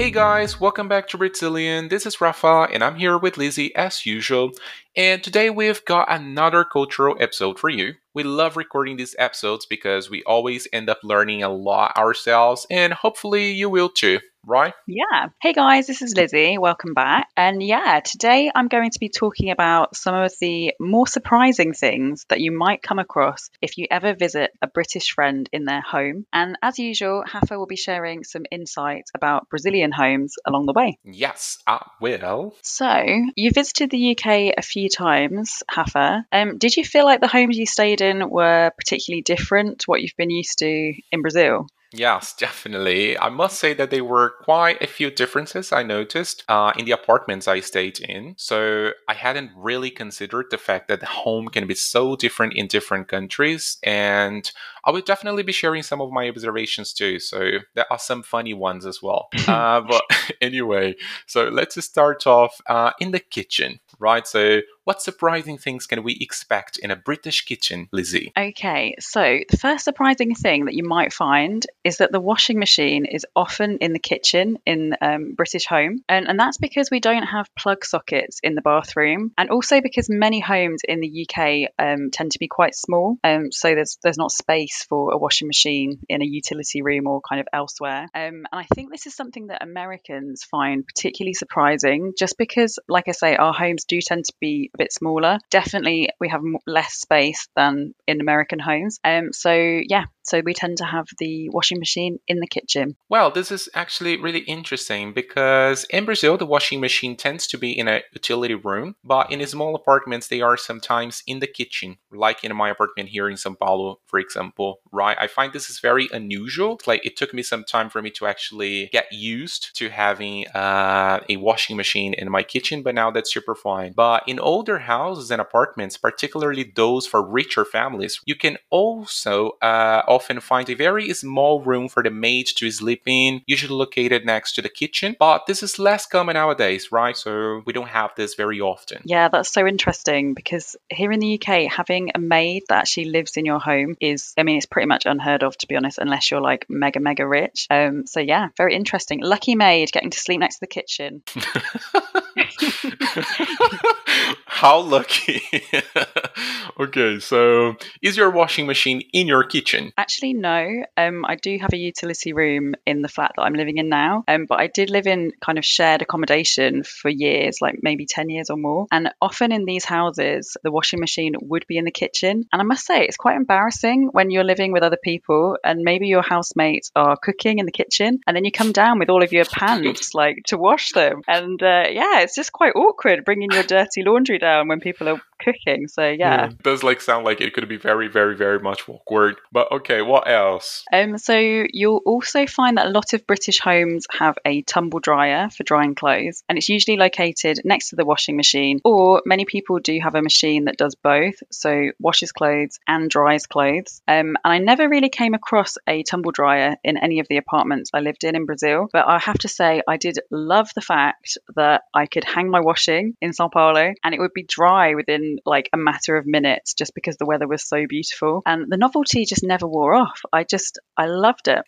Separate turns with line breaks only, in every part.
Hey guys, welcome back to Brazilian. This is Rafa, and I'm here with Lizzie as usual. And today we've got another cultural episode for you. We love recording these episodes because we always end up learning a lot ourselves, and hopefully you will too, right?
Yeah. Hey guys, this is Lizzie. Welcome back. And yeah, today I'm going to be talking about some of the more surprising things that you might come across if you ever visit a British friend in their home. And as usual, Rafa will be sharing some insights about Brazilian homes along the way.
Yes, I will.
So, you visited the UK a few times, Rafa. Um, did you feel like the homes you stayed in were particularly different to what you've been used to in Brazil?
Yes, definitely. I must say that there were quite a few differences I noticed uh, in the apartments I stayed in. So I hadn't really considered the fact that home can be so different in different countries. And I will definitely be sharing some of my observations too. So there are some funny ones as well. uh, but anyway, so let's start off uh, in the kitchen, right? So what surprising things can we expect in a British kitchen, Lizzie?
Okay, so the first surprising thing that you might find is that the washing machine is often in the kitchen in um, British home, and, and that's because we don't have plug sockets in the bathroom, and also because many homes in the UK um, tend to be quite small, um, so there's there's not space for a washing machine in a utility room or kind of elsewhere. Um, and I think this is something that Americans find particularly surprising, just because, like I say, our homes do tend to be bit smaller. Definitely, we have less space than in American homes. Um, so yeah, so we tend to have the washing machine in the kitchen.
Well, this is actually really interesting because in Brazil, the washing machine tends to be in a utility room, but in small apartments, they are sometimes in the kitchen, like in my apartment here in São Paulo, for example. Right? I find this is very unusual. Like it took me some time for me to actually get used to having uh, a washing machine in my kitchen, but now that's super fine. But in older houses and apartments, particularly those for richer families, you can also uh, often find a very small room for the maid to sleep in, usually located next to the kitchen. But this is less common nowadays, right? So we don't have this very often.
Yeah, that's so interesting because here in the UK, having a maid that actually lives in your home is, I mean, it's pretty much unheard of, to be honest, unless you're like mega, mega rich. Um, so yeah, very interesting. Lucky maid getting to sleep next to the kitchen.
How lucky. okay, so is your washing machine in your kitchen?
Actually, no. Um, I do have a utility room in the flat that I'm living in now, um, but I did live in kind of shared accommodation for years, like maybe 10 years or more. And often in these houses, the washing machine would be in the kitchen. And I must say, it's quite embarrassing when you're living with other people and maybe your housemates are cooking in the kitchen and then you come down with all of your pants like to wash them. And uh, yeah, it's just quite awkward bringing your dirty laundry down when people are cooking. So yeah. yeah.
It does like sound like it could be very, very, very much awkward. But okay, what else?
Um, so you'll also find that a lot of British homes have a tumble dryer for drying clothes, and it's usually located next to the washing machine. Or many people do have a machine that does both, so washes clothes and dries clothes. Um, and I never really came across a tumble dryer in any of the apartments I lived in in Brazil, but I have to say I did love the fact that I could hang my washing in Sao Paulo and it would be dry within like a matter of minutes just because the weather was so beautiful. And the novelty just never wore off. I just, I loved it.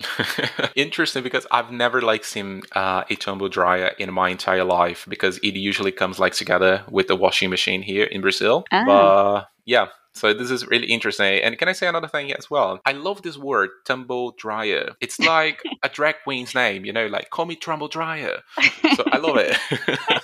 Interesting because I've never like seen uh, a tumble dryer in my entire life because it usually comes like together with the washing machine here in Brazil. Ah. But yeah, so this is really interesting. And can I say another thing as well? I love this word, tumble dryer. It's like a drag queen's name, you know, like call me tumble dryer. So I love it.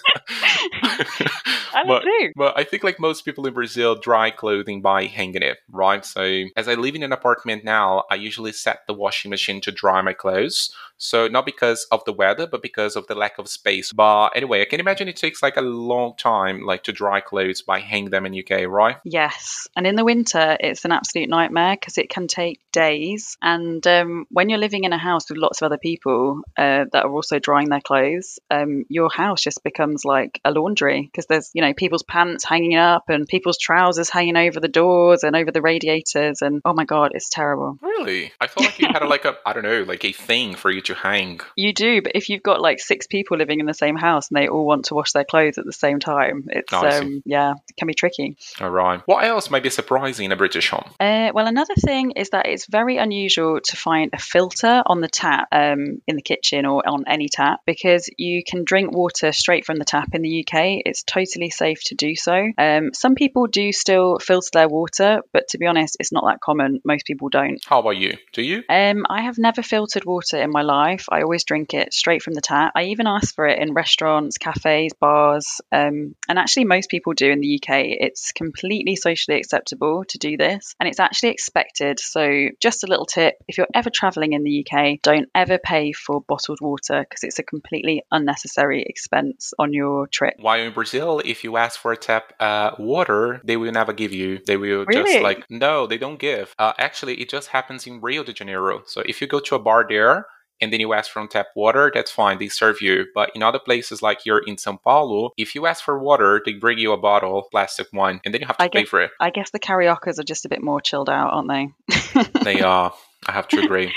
I
but,
do.
But I think like most people in Brazil dry clothing by hanging it, right? So as I live in an apartment now, I usually set the washing machine to dry my clothes. So not because of the weather, but because of the lack of space. But anyway, I can imagine it takes like a long time like to dry clothes by hang them in UK, right?
Yes. And in the winter, it's an absolute nightmare because it can take days. And um, when you're living in a house with lots of other people uh, that are also drying their clothes, um, your house just becomes like a laundry because there's, you know, people's pants hanging up and people's trousers hanging over the doors and over the radiators. And oh my God, it's terrible.
Really? I felt like you had a, like a, I don't know, like a thing for you to hang.
You do, but if you've got like six people living in the same house and they all want to wash their clothes at the same time, it's
Oh,
um, yeah, it can be tricky.
All right. What else may be surprising in a British home?
Uh, well, another thing is that it's very unusual to find a filter on the tap um, in the kitchen or on any tap because you can drink water straight from the tap in the UK. It's totally safe to do so. Um, some people do still filter their water, but to be honest, it's not that common. Most people don't.
How about you? Do you?
Um, I have never filtered water in my life. I always drink it straight from the tap. I even ask for it in restaurants, cafes, bars, um, and actually most people do in the UK. It's completely socially acceptable to do this, and it's actually expected. So, just a little tip: if you're ever traveling in the UK, don't ever pay for bottled water because it's a completely unnecessary expense on your trip.
While in Brazil, if you ask for a tap uh, water, they will never give you. They will just like, no, they don't give. Uh, actually, it just happens in Rio de Janeiro. So if you go to a bar there and then you ask for tap water, that's fine. They serve you. But in other places like here in Sao Paulo, if you ask for water, they bring you a bottle, plastic one, and then you have to
I
pay
get-
for it.
I guess the cariocas are just a bit more chilled out, aren't they?
they are. I have to agree.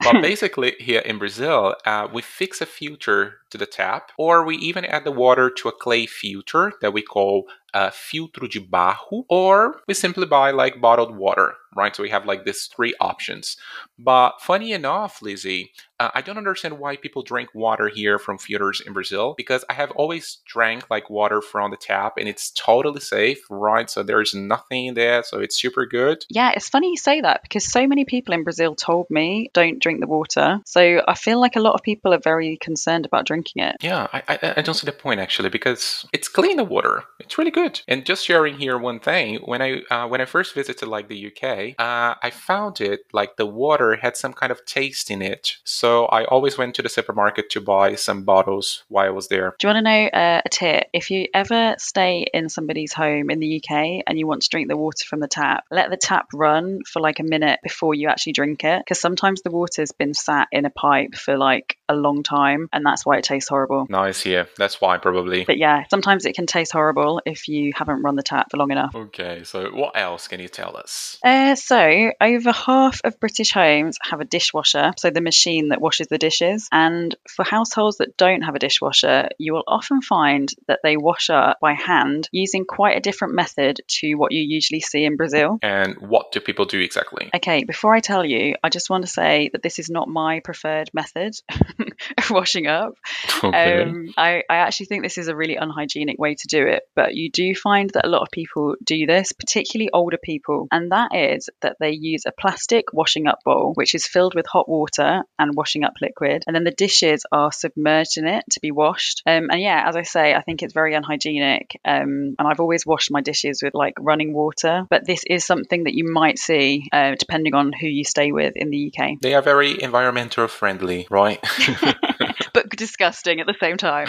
but basically, here in Brazil, uh, we fix a filter to the tap, or we even add the water to a clay filter that we call uh, filtro de barro, or we simply buy like bottled water, right? So we have like these three options. But funny enough, Lizzie, uh, I don't understand why people drink water here from filters in Brazil because I have always drank like water from the tap and it's totally safe, right? So there's nothing in there, so it's super good.
Yeah, it's funny you say that because so many people in Brazil told me don't drink the water. So I feel like a lot of people are very concerned about drinking it.
Yeah, I, I, I don't see the point actually because it's clean the water. It's really good. And just sharing here one thing, when I uh, when I first visited like the UK, uh, I found it like the water had some kind of taste in it. So I always went to the supermarket to buy some bottles while I was there.
Do you want to know uh, a tip? If you ever stay in somebody's home in the UK and you want to drink the water from the tap, let the tap run for like a minute before you actually drink it because sometimes the water's been sat in a pipe for like a long time and that's why it tastes horrible.
Nice here. That's why probably.
But yeah, sometimes it can taste horrible if you haven't run the tap for long enough.
Okay, so what else can you tell us?
Uh, so, over half of British homes have a dishwasher, so the machine that washes the dishes. And for households that don't have a dishwasher, you will often find that they wash up by hand using quite a different method to what you usually see in Brazil.
And what do people do exactly?
Okay, before I tell you, I just want to say that this is not my preferred method of washing up.
Okay.
Um, I, I actually think this is a really unhygienic way to do it, but you do find that a lot of people do this, particularly older people, and that is that they use a plastic washing up bowl, which is filled with hot water and washing up liquid, and then the dishes are submerged in it to be washed. Um, and yeah, as I say, I think it's very unhygienic, um, and I've always washed my dishes with like running water, but this is something that you might see uh, depending on who you stay with in the UK,
they are very environmental friendly, right?
but disgusting at the same time.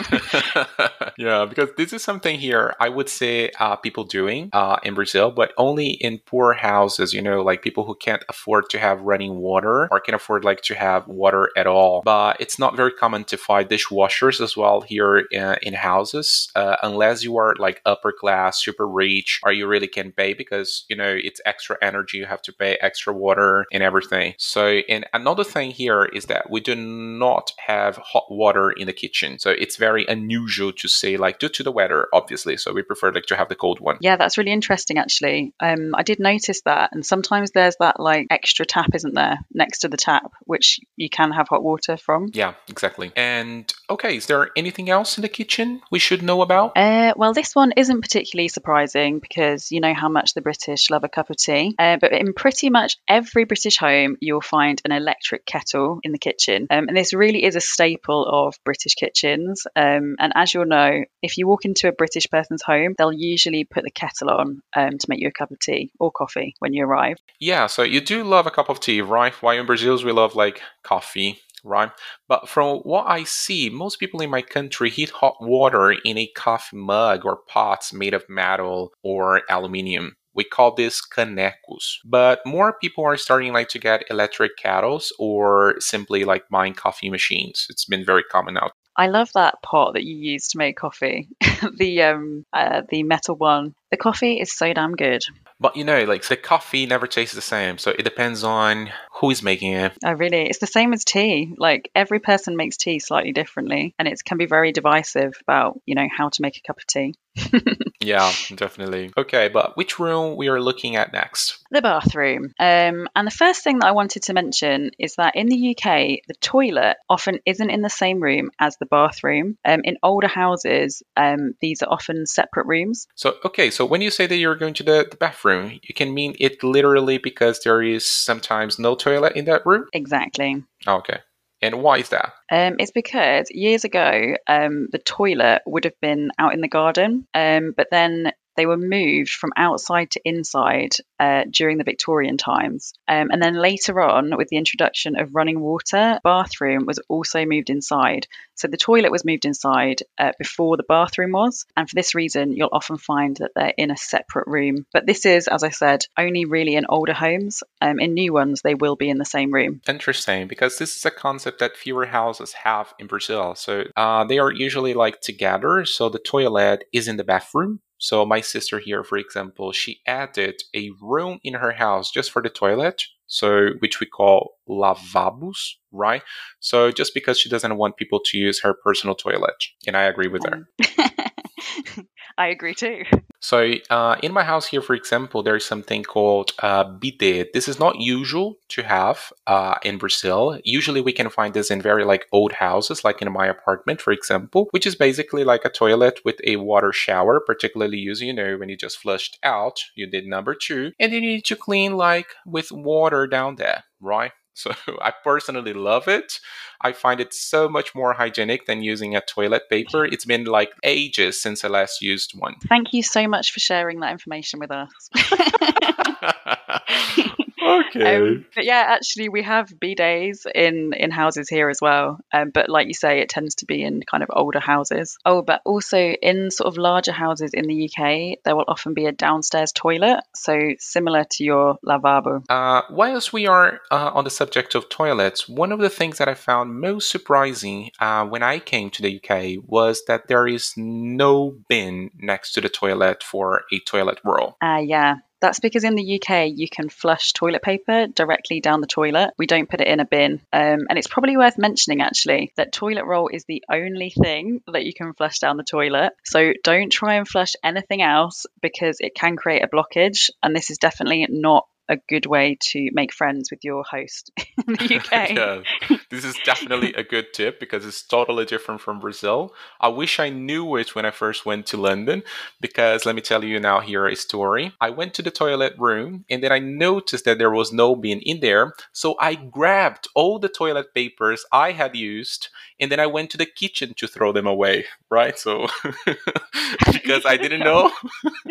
yeah, because this is something here I would say uh, people doing uh, in Brazil, but only in poor houses. You know, like people who can't afford to have running water or can afford like to have water at all. But it's not very common to find dishwashers as well here in, in houses, uh, unless you are like upper class, super rich, or you really can pay because you know it's extra energy. You have to pay extra water and everything. So, and another thing here is that we do not have hot water in the kitchen. So it's very unusual to say like due to the weather, obviously. So we prefer like to have the cold one.
Yeah, that's really interesting actually. Um, I did notice that, and sometimes there's that like extra tap, isn't there, next to the tap, which you can have hot water from.
Yeah, exactly. And okay, is there anything else in the kitchen we should know about?
Uh, well, this one isn't particularly surprising because you know how much the British love a cup of tea. Uh, but in pretty much every British home, you'll find an electric kettle in the kitchen. Um, and this really is a staple of British kitchens. Um, and as you'll know, if you walk into a British person's home, they'll usually put the kettle on um, to make you a cup of tea or coffee when you arrive.
Yeah, so you do love a cup of tea, right? While in Brazil, we love like coffee, right? But from what I see, most people in my country heat hot water in a coffee mug or pots made of metal or aluminium. We call this canecos. But more people are starting like to get electric kettles or simply like buying coffee machines. It's been very common now.
I love that pot that you use to make coffee. the um uh, the metal one. The coffee is so damn good.
But you know, like the coffee never tastes the same. So it depends on who is making it.
Oh, really? It's the same as tea. Like every person makes tea slightly differently, and it can be very divisive about, you know, how to make a cup of tea.
yeah, definitely. Okay, but which room we are looking at next?
The bathroom. Um, and the first thing that I wanted to mention is that in the UK, the toilet often isn't in the same room as the bathroom. Um, in older houses, um, these are often separate rooms.
So, okay, so when you say that you're going to the, the bathroom, you can mean it literally because there is sometimes no toilet in that room?
Exactly.
Okay. And why is that?
Um, it's because years ago, um, the toilet would have been out in the garden, um, but then they were moved from outside to inside uh, during the Victorian times. Um, and then later on, with the introduction of running water, bathroom was also moved inside. So the toilet was moved inside uh, before the bathroom was. And for this reason, you'll often find that they're in a separate room. But this is, as I said, only really in older homes. Um, in new ones, they will be in the same room.
Interesting, because this is a concept that fewer houses have in Brazil. So uh, they are usually like together. So the toilet is in the bathroom so my sister here, for example, she added a room in her house just for the toilet, so which we call lavabos, right? So just because she doesn't want people to use her personal toilet, and I agree with her. Oh.
I agree too.
So uh, in my house here, for example, there is something called uh, bidet. This is not usual to have uh, in Brazil. Usually, we can find this in very like old houses, like in my apartment, for example, which is basically like a toilet with a water shower, particularly used, you know, when you just flushed out, you did number two, and you need to clean like with water down there, right? So I personally love it. I find it so much more hygienic than using a toilet paper. It's been like ages since I last used one.
Thank you so much for sharing that information with us.
okay.
Um, but yeah, actually, we have bidets in in houses here as well. Um, but like you say, it tends to be in kind of older houses. Oh, but also in sort of larger houses in the UK, there will often be a downstairs toilet, so similar to your lavabo.
Uh, whilst we are uh, on the subject of toilets, one of the things that I found most surprising uh, when I came to the UK was that there is no bin next to the toilet for a toilet roll.
Ah, yeah. That's because in the UK you can flush toilet paper directly down the toilet. We don't put it in a bin. Um, and it's probably worth mentioning actually that toilet roll is the only thing that you can flush down the toilet. So don't try and flush anything else because it can create a blockage. And this is definitely not a good way to make friends with your host in the UK.
yeah, this is definitely a good tip because it's totally different from Brazil. I wish I knew it when I first went to London because let me tell you now here a story. I went to the toilet room and then I noticed that there was no bin in there. So I grabbed all the toilet papers I had used and then I went to the kitchen to throw them away, right? So because I didn't know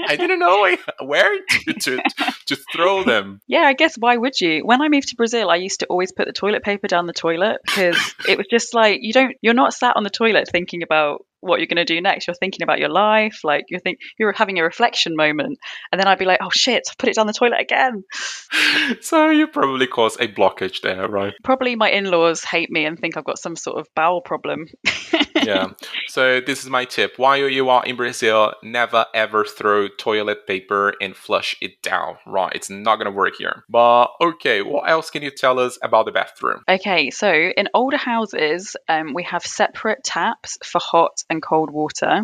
I didn't know where to, to, to throw them
yeah, I guess why would you? When I moved to Brazil, I used to always put the toilet paper down the toilet because it was just like you don't you're not sat on the toilet thinking about what you're going to do next. You're thinking about your life, like you think you're having a reflection moment, and then I'd be like, "Oh shit, I put it down the toilet again."
so you probably cause a blockage there, right?
Probably my in-laws hate me and think I've got some sort of bowel problem.
yeah. So this is my tip: while you are in Brazil, never ever throw toilet paper and flush it down. Right? It's not going to work here. But okay, what else can you tell us about the bathroom?
Okay, so in older houses, um, we have separate taps for hot and cold water.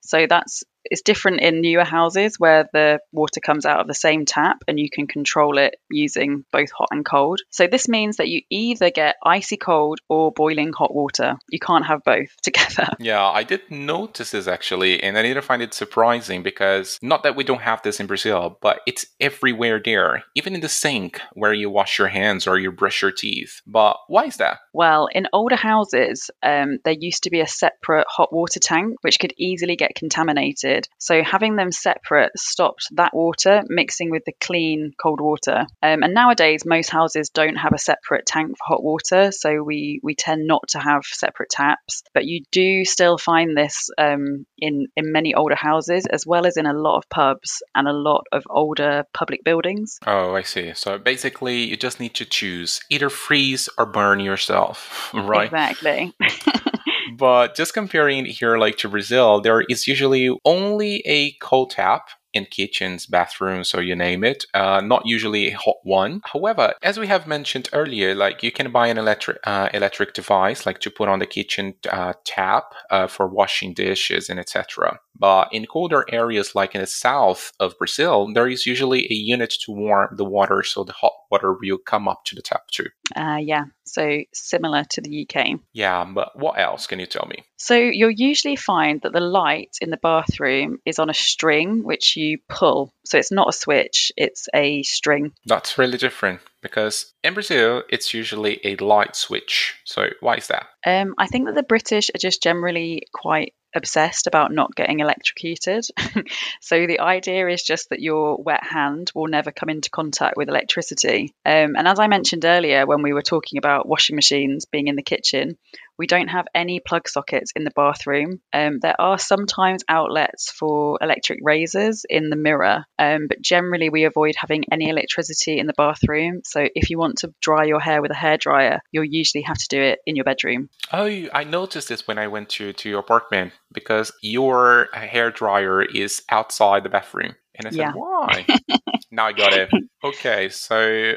So that's it's different in newer houses where the water comes out of the same tap and you can control it using both hot and cold. So this means that you either get icy cold or boiling hot water. You can't have both together.
Yeah, I did notice this actually, and I didn't find it surprising because not that we don't have this in Brazil, but it's everywhere there, even in the sink where you wash your hands or you brush your teeth. But why is that?
Well, in older houses, um, there used to be a separate hot water tank which could easily get contaminated. So having them separate stopped that water mixing with the clean cold water. Um, and nowadays, most houses don't have a separate tank for hot water, so we we tend not to have separate taps. But you do still find this um, in in many older houses, as well as in a lot of pubs and a lot of older public buildings.
Oh, I see. So basically, you just need to choose either freeze or burn yourself, right?
Exactly.
but just comparing here like to Brazil, there is usually only a cold tap in kitchens, bathrooms, or you name it. Uh, not usually a hot one. However, as we have mentioned earlier, like you can buy an electric uh, electric device like to put on the kitchen uh, tap uh, for washing dishes and etc. But in colder areas like in the south of Brazil, there is usually a unit to warm the water so the hot water will come up to the tap too.
Uh, yeah, so similar to the UK.
Yeah, but what else can you tell me?
So you'll usually find that the light in the bathroom is on a string which you pull. So it's not a switch, it's a string.
That's really different because in Brazil it's usually a light switch. So why is that?
Um, I think that the British are just generally quite obsessed about not getting electrocuted. so the idea is just that your wet hand will never come into contact with electricity. Um, and as I mentioned earlier, when we were talking about washing machines being in the kitchen, we don't have any plug sockets in the bathroom. Um, there are sometimes outlets for electric razors in the mirror, um, but generally we avoid having any electricity in the bathroom. So if you want to dry your hair with a hairdryer, you'll usually have to do it in your bedroom.
Oh, I noticed this when I went to, to your apartment because your hairdryer is outside the bathroom. And I said,
Yeah.
why? now I got it. Okay, so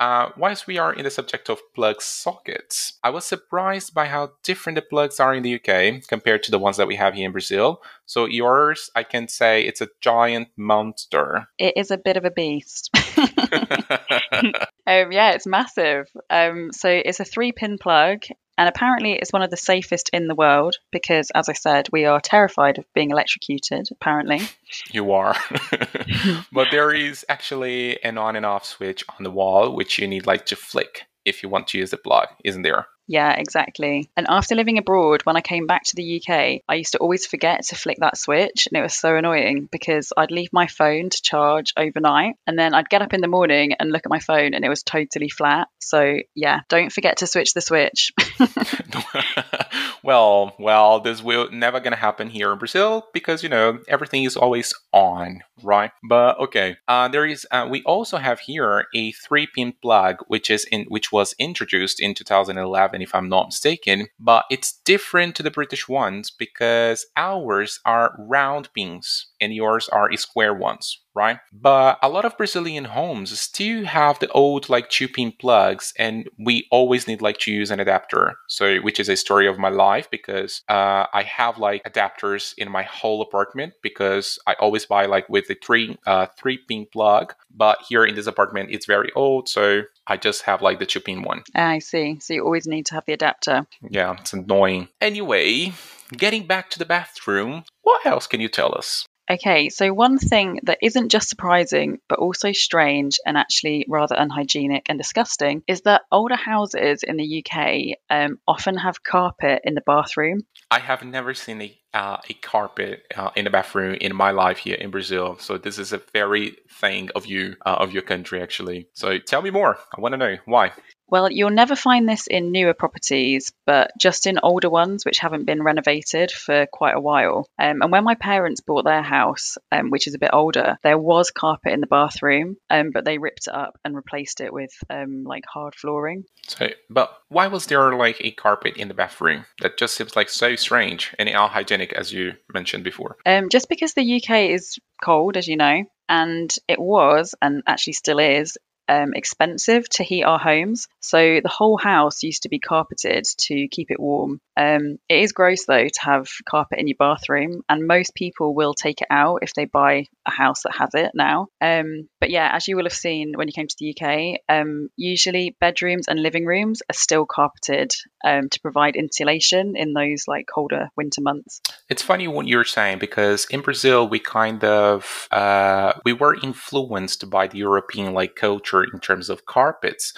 uh, whilst we are in the subject of plug sockets, I was surprised by how different the plugs are in the UK compared to the ones that we have here in Brazil. So yours, I can say it's a giant monster.
It is a bit of a beast. Um, yeah, it's massive. Um, so it's a three pin plug, and apparently it's one of the safest in the world because, as I said, we are terrified of being electrocuted, apparently.
you are. but there is actually an on and off switch on the wall, which you need like to flick if you want to use the plug, isn't there?
Yeah, exactly. And after living abroad, when I came back to the UK, I used to always forget to flick that switch. And it was so annoying because I'd leave my phone to charge overnight and then I'd get up in the morning and look at my phone and it was totally flat. So, yeah, don't forget to switch the switch.
well, well, this will never gonna happen here in Brazil because you know everything is always on, right? But okay, uh, there is. Uh, we also have here a three-pin plug, which is in which was introduced in 2011, if I'm not mistaken. But it's different to the British ones because ours are round pins and yours are square ones right? But a lot of Brazilian homes still have the old like two pin plugs, and we always need like to use an adapter. So, which is a story of my life because uh, I have like adapters in my whole apartment because I always buy like with the three uh, three pin plug. But here in this apartment, it's very old, so I just have like the two pin one.
I see. So you always need to have the adapter.
Yeah, it's annoying. Anyway, getting back to the bathroom, what else can you tell us?
Okay, so one thing that isn't just surprising, but also strange and actually rather unhygienic and disgusting is that older houses in the UK um, often have carpet in the bathroom.
I have never seen a uh, a carpet uh, in the bathroom in my life here in Brazil. So this is a very thing of you uh, of your country actually. So tell me more. I want to know why.
Well, you'll never find this in newer properties, but just in older ones which haven't been renovated for quite a while. Um, and when my parents bought their house, um, which is a bit older, there was carpet in the bathroom, um, but they ripped it up and replaced it with um, like hard flooring.
So, but why was there like a carpet in the bathroom? That just seems like so strange and unhygienic, as you mentioned before.
Um, just because the UK is cold, as you know, and it was, and actually still is, um, expensive to heat our homes. So the whole house used to be carpeted to keep it warm. Um, it is gross though to have carpet in your bathroom, and most people will take it out if they buy a house that has it now. Um, but yeah, as you will have seen when you came to the UK, um, usually bedrooms and living rooms are still carpeted um, to provide insulation in those like colder winter months.
It's funny what you're saying because in Brazil we kind of uh, we were influenced by the European like culture in terms of carpets.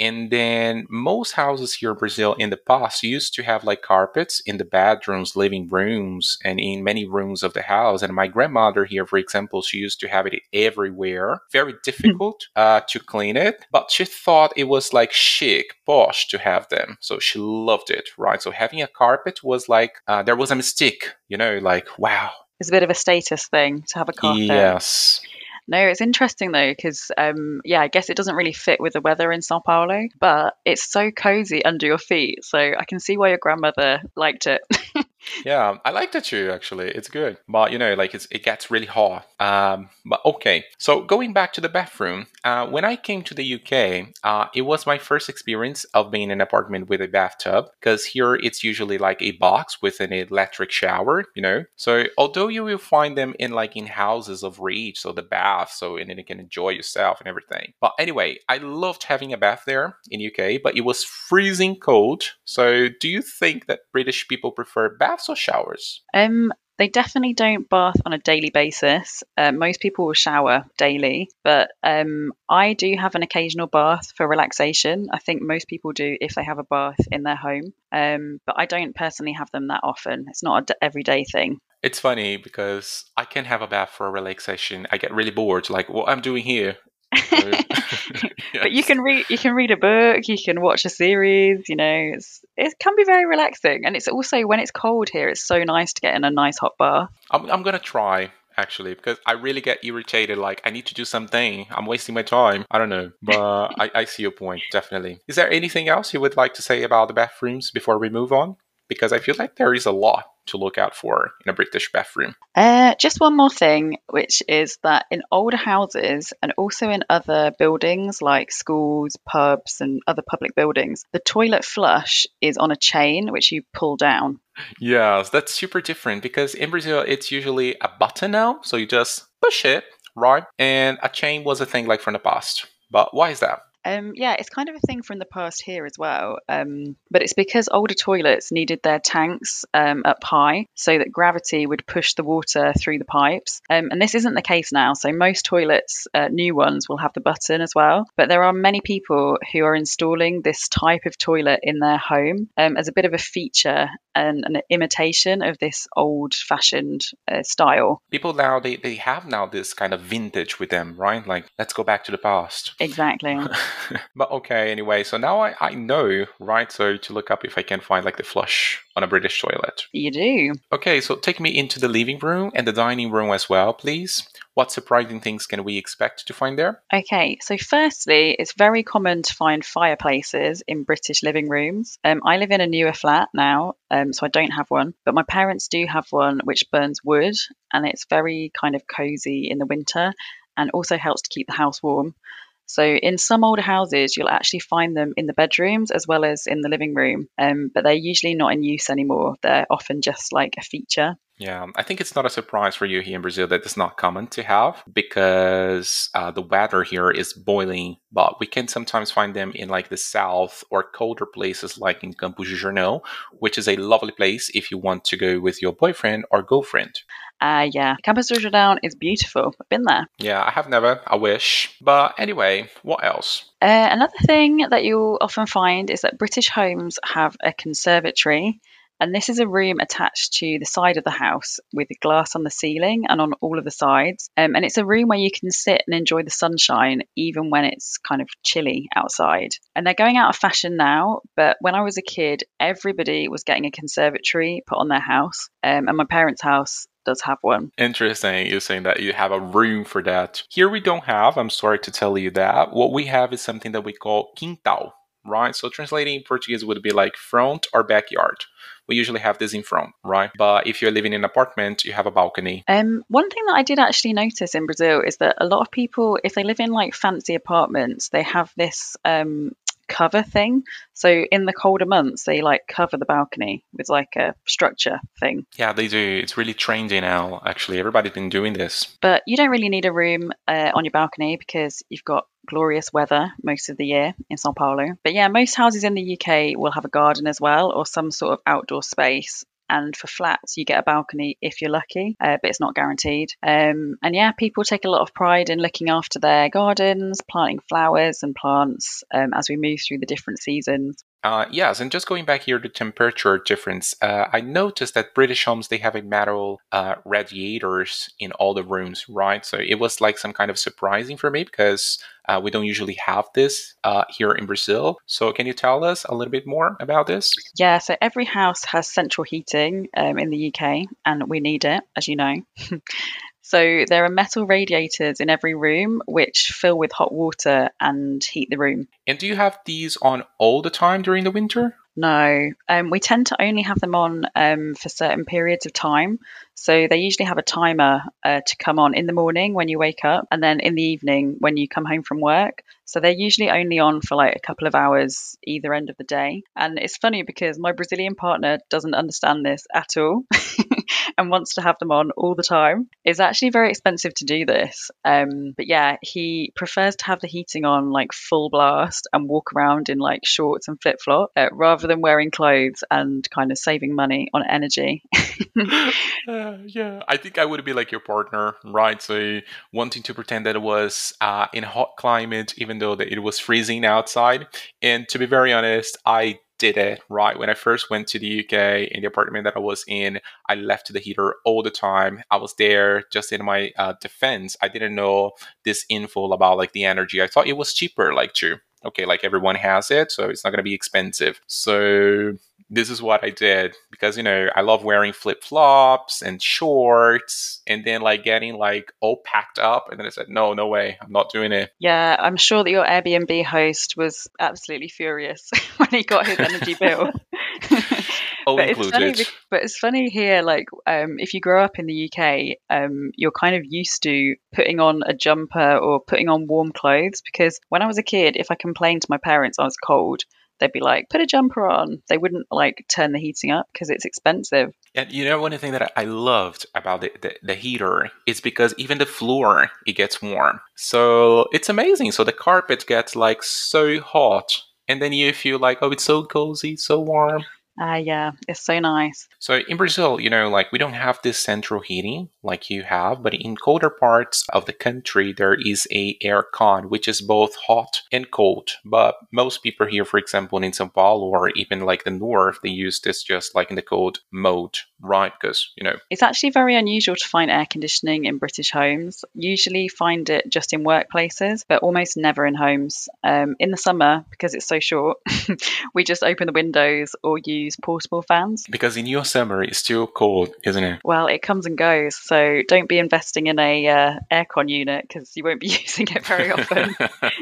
And then most houses here in Brazil in the past used to have like carpets in the bedrooms, living rooms, and in many rooms of the house. And my grandmother here, for example, she used to have it everywhere. Very difficult uh, to clean it, but she thought it was like chic, posh to have them. So she loved it, right? So having a carpet was like, uh, there was a mystique, you know, like, wow.
It's a bit of a status thing to have a carpet.
Yes.
No, it's interesting though, because um, yeah, I guess it doesn't really fit with the weather in Sao Paulo, but it's so cozy under your feet. So I can see why your grandmother liked it.
yeah, I like that too. Actually, it's good, but you know, like it gets really hot. Um, but okay, so going back to the bathroom, uh, when I came to the UK, uh, it was my first experience of being in an apartment with a bathtub because here it's usually like a box with an electric shower. You know, so although you will find them in like in houses of reach, so the bath, so and then you can enjoy yourself and everything. But anyway, I loved having a bath there in UK, but it was freezing cold. So, do you think that British people prefer baths or showers?
Um, they definitely don't bath on a daily basis. Uh, most people will shower daily, but um, I do have an occasional bath for relaxation. I think most people do if they have a bath in their home, um, but I don't personally have them that often. It's not an d- everyday thing.
It's funny because I can have a bath for a relaxation. I get really bored, like what I'm doing here.
But you can read you can read a book, you can watch a series, you know, it's it can be very relaxing. And it's also when it's cold here, it's so nice to get in a nice hot bath.
I'm, I'm gonna try actually because I really get irritated. Like I need to do something. I'm wasting my time. I don't know, but I, I see your point definitely. Is there anything else you would like to say about the bathrooms before we move on? Because I feel like there is a lot to look out for in a British bathroom.
Uh, just one more thing, which is that in older houses and also in other buildings like schools, pubs, and other public buildings, the toilet flush is on a chain which you pull down.
Yes, that's super different because in Brazil it's usually a button now, so you just push it, right? And a chain was a thing like from the past. But why is that?
Um, yeah, it's kind of a thing from the past here as well. Um, but it's because older toilets needed their tanks um, up high so that gravity would push the water through the pipes. Um, and this isn't the case now. So most toilets, uh, new ones, will have the button as well. But there are many people who are installing this type of toilet in their home um, as a bit of a feature and an imitation of this old fashioned uh, style.
People now they, they have now this kind of vintage with them, right? Like let's go back to the past.
Exactly.
but okay, anyway, so now I, I know, right? So to look up if I can find like the flush on a British toilet.
you do.
Okay, so take me into the living room and the dining room as well, please. What surprising things can we expect to find there?
Okay, so firstly, it's very common to find fireplaces in British living rooms. Um, I live in a newer flat now, um, so I don't have one, but my parents do have one which burns wood and it's very kind of cozy in the winter and also helps to keep the house warm. So, in some older houses, you'll actually find them in the bedrooms as well as in the living room, um, but they're usually not in use anymore. They're often just like a feature.
Yeah, I think it's not a surprise for you here in Brazil that it's not common to have because uh, the weather here is boiling, but we can sometimes find them in like the south or colder places like in Campos de Jordão, which is a lovely place if you want to go with your boyfriend or girlfriend.
Uh, yeah, Campos de Jordão is beautiful. I've been there.
Yeah, I have never, I wish. But anyway, what else?
Uh, another thing that you'll often find is that British homes have a conservatory, and this is a room attached to the side of the house with glass on the ceiling and on all of the sides. Um, and it's a room where you can sit and enjoy the sunshine even when it's kind of chilly outside. And they're going out of fashion now, but when I was a kid, everybody was getting a conservatory put on their house, um, and my parents' house does have one.
Interesting. You're saying that you have a room for that. Here we don't have, I'm sorry to tell you that. What we have is something that we call quintal, right? So translating in Portuguese would be like front or backyard. We usually have this in front, right? But if you're living in an apartment, you have a balcony.
Um, one thing that I did actually notice in Brazil is that a lot of people, if they live in like fancy apartments, they have this um, cover thing. So in the colder months, they like cover the balcony with like a structure thing.
Yeah, they do. It's really trendy now, actually. Everybody's been doing this.
But you don't really need a room uh, on your balcony because you've got glorious weather most of the year in Sao Paulo. But yeah, most houses in the UK will have a garden as well or some sort of outdoor space. And for flats, you get a balcony if you're lucky, uh, but it's not guaranteed. Um, and yeah, people take a lot of pride in looking after their gardens, planting flowers and plants um, as we move through the different seasons.
Uh, yes, and just going back here to temperature difference, uh, I noticed that British homes they have a metal uh, radiators in all the rooms, right? So it was like some kind of surprising for me because uh, we don't usually have this uh, here in Brazil. So can you tell us a little bit more about this?
Yeah, so every house has central heating um, in the UK, and we need it, as you know. so there are metal radiators in every room which fill with hot water and heat the room.
And do you have these on all the time during the winter?
No, um, we tend to only have them on um, for certain periods of time. So they usually have a timer uh, to come on in the morning when you wake up, and then in the evening when you come home from work. So they're usually only on for like a couple of hours either end of the day. And it's funny because my Brazilian partner doesn't understand this at all and wants to have them on all the time. It's actually very expensive to do this. Um, but yeah, he prefers to have the heating on like full blast and walk around in like shorts and flip flop uh, rather than wearing clothes and kind of saving money on energy.
uh, yeah, I think I would be like your partner, right? So wanting to pretend that it was uh, in a hot climate, even though that it was freezing outside. And to be very honest, I did it right when I first went to the UK in the apartment that I was in. I left the heater all the time. I was there just in my uh, defense. I didn't know this info about like the energy. I thought it was cheaper, like to okay, like everyone has it, so it's not going to be expensive. So this is what I did because you know I love wearing flip flops and shorts, and then like getting like all packed up, and then I said, no, no way, I'm not doing it.
Yeah, I'm sure that your Airbnb host was absolutely furious when he got his energy bill. but
included.
It's funny, but it's funny here, like um, if you grow up in the UK, um, you're kind of used to putting on a jumper or putting on warm clothes. Because when I was a kid, if I complained to my parents I was cold, they'd be like, put a jumper on. They wouldn't like turn the heating up because it's expensive.
And you know, one thing that I loved about the, the, the, heater is because even the floor, it gets warm. So it's amazing. So the carpet gets like so hot. And then you feel like, oh, it's so cozy, so warm.
Ah, uh, yeah, it's so nice.
So in Brazil, you know, like we don't have this central heating like you have, but in colder parts of the country, there is a air con, which is both hot and cold. But most people here, for example, in São Paulo or even like the north, they use this just like in the cold mode, right? Because, you know.
It's actually very unusual to find air conditioning in British homes. Usually find it just in workplaces, but almost never in homes. Um, in the summer, because it's so short, we just open the windows or use portable fans.
Because in your summer, it's still cold, isn't it?
Well, it comes and goes. So don't be investing in a uh, aircon unit because you won't be using it very often.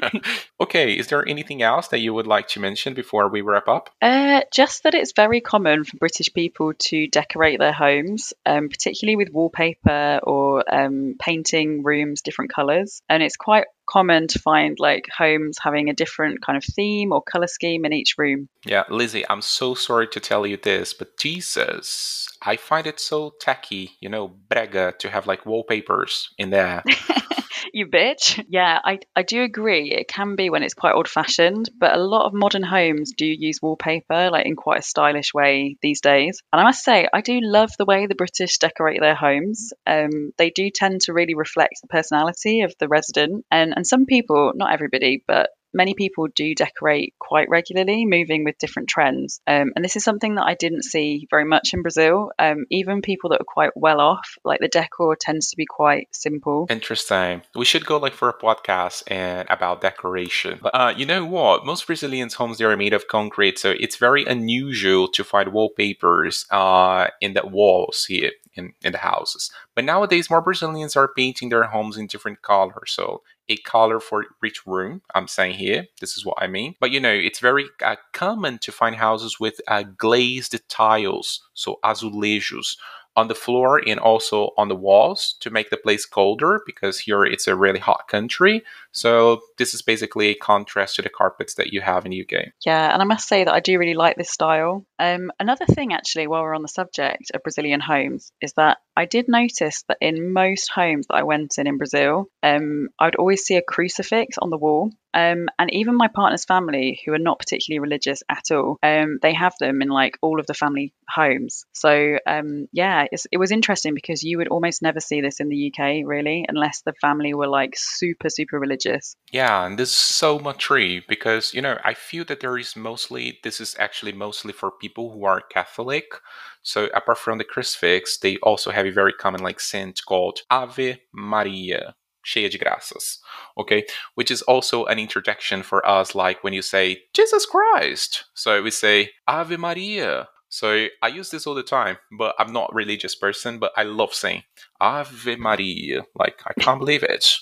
okay, is there anything else that you would like to mention before we wrap up?
Uh, just that it's very common for British people to decorate their homes, um, particularly with wallpaper or um, painting rooms different colours. And it's quite common to find like homes having a different kind of theme or color scheme in each room.
Yeah, Lizzie, I'm so sorry to tell you this, but Jesus, I find it so tacky, you know, brega to have like wallpapers in there.
you bitch. Yeah, I, I do agree. It can be when it's quite old fashioned, but a lot of modern homes do use wallpaper like in quite a stylish way these days. And I must say, I do love the way the British decorate their homes. Um, they do tend to really reflect the personality of the resident. And, and some people, not everybody, but many people do decorate quite regularly, moving with different trends. Um, and this is something that I didn't see very much in Brazil. Um, even people that are quite well off, like the decor tends to be quite simple.
Interesting. We should go like for a podcast and about decoration. But uh, you know what? Most Brazilians' homes they are made of concrete, so it's very unusual to find wallpapers uh, in the walls here in, in the houses. But nowadays, more Brazilians are painting their homes in different colors. So a color for each room. I'm saying here, this is what I mean. But you know, it's very uh, common to find houses with uh, glazed tiles, so azulejos on the floor and also on the walls to make the place colder because here it's a really hot country. So this is basically a contrast to the carpets that you have in the UK.
Yeah, and I must say that I do really like this style. Um, another thing, actually, while we're on the subject of Brazilian homes, is that I did notice that in most homes that I went in in Brazil, um, I'd always see a crucifix on the wall. Um, and even my partner's family, who are not particularly religious at all, um, they have them in like all of the family homes. So um, yeah, it was interesting because you would almost never see this in the UK, really, unless the family were like super, super religious.
Yeah, and this is so much true because you know I feel that there is mostly this is actually mostly for people who are Catholic. So apart from the crucifix, they also have a very common like saint called Ave Maria cheia de graças, okay? Which is also an interjection for us, like when you say Jesus Christ. So we say Ave Maria, So I use this all the time, but I'm not a religious person, but I love saying Ave Maria. Like, I can't believe it.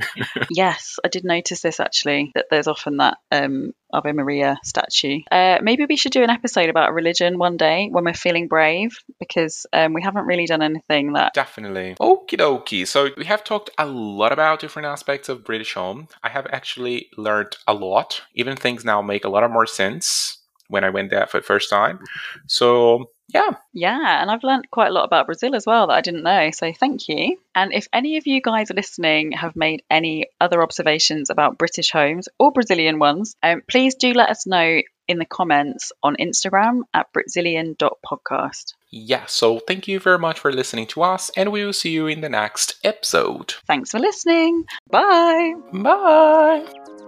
yes, I did notice this actually, that there's often that um, Ave Maria statue. Uh, maybe we should do an episode about religion one day when we're feeling brave, because um, we haven't really done anything that.
Definitely. Okie dokie. So we have talked a lot about different aspects of British home. I have actually learned a lot. Even things now make a lot of more sense when I went there for the first time. So yeah.
Yeah, and I've learned quite a lot about Brazil as well that I didn't know. So thank you. And if any of you guys listening have made any other observations about British homes or Brazilian ones, um, please do let us know in the comments on Instagram at Brazilian.podcast.
Yeah, so thank you very much for listening to us, and we will see you in the next episode.
Thanks for listening. Bye.
Bye.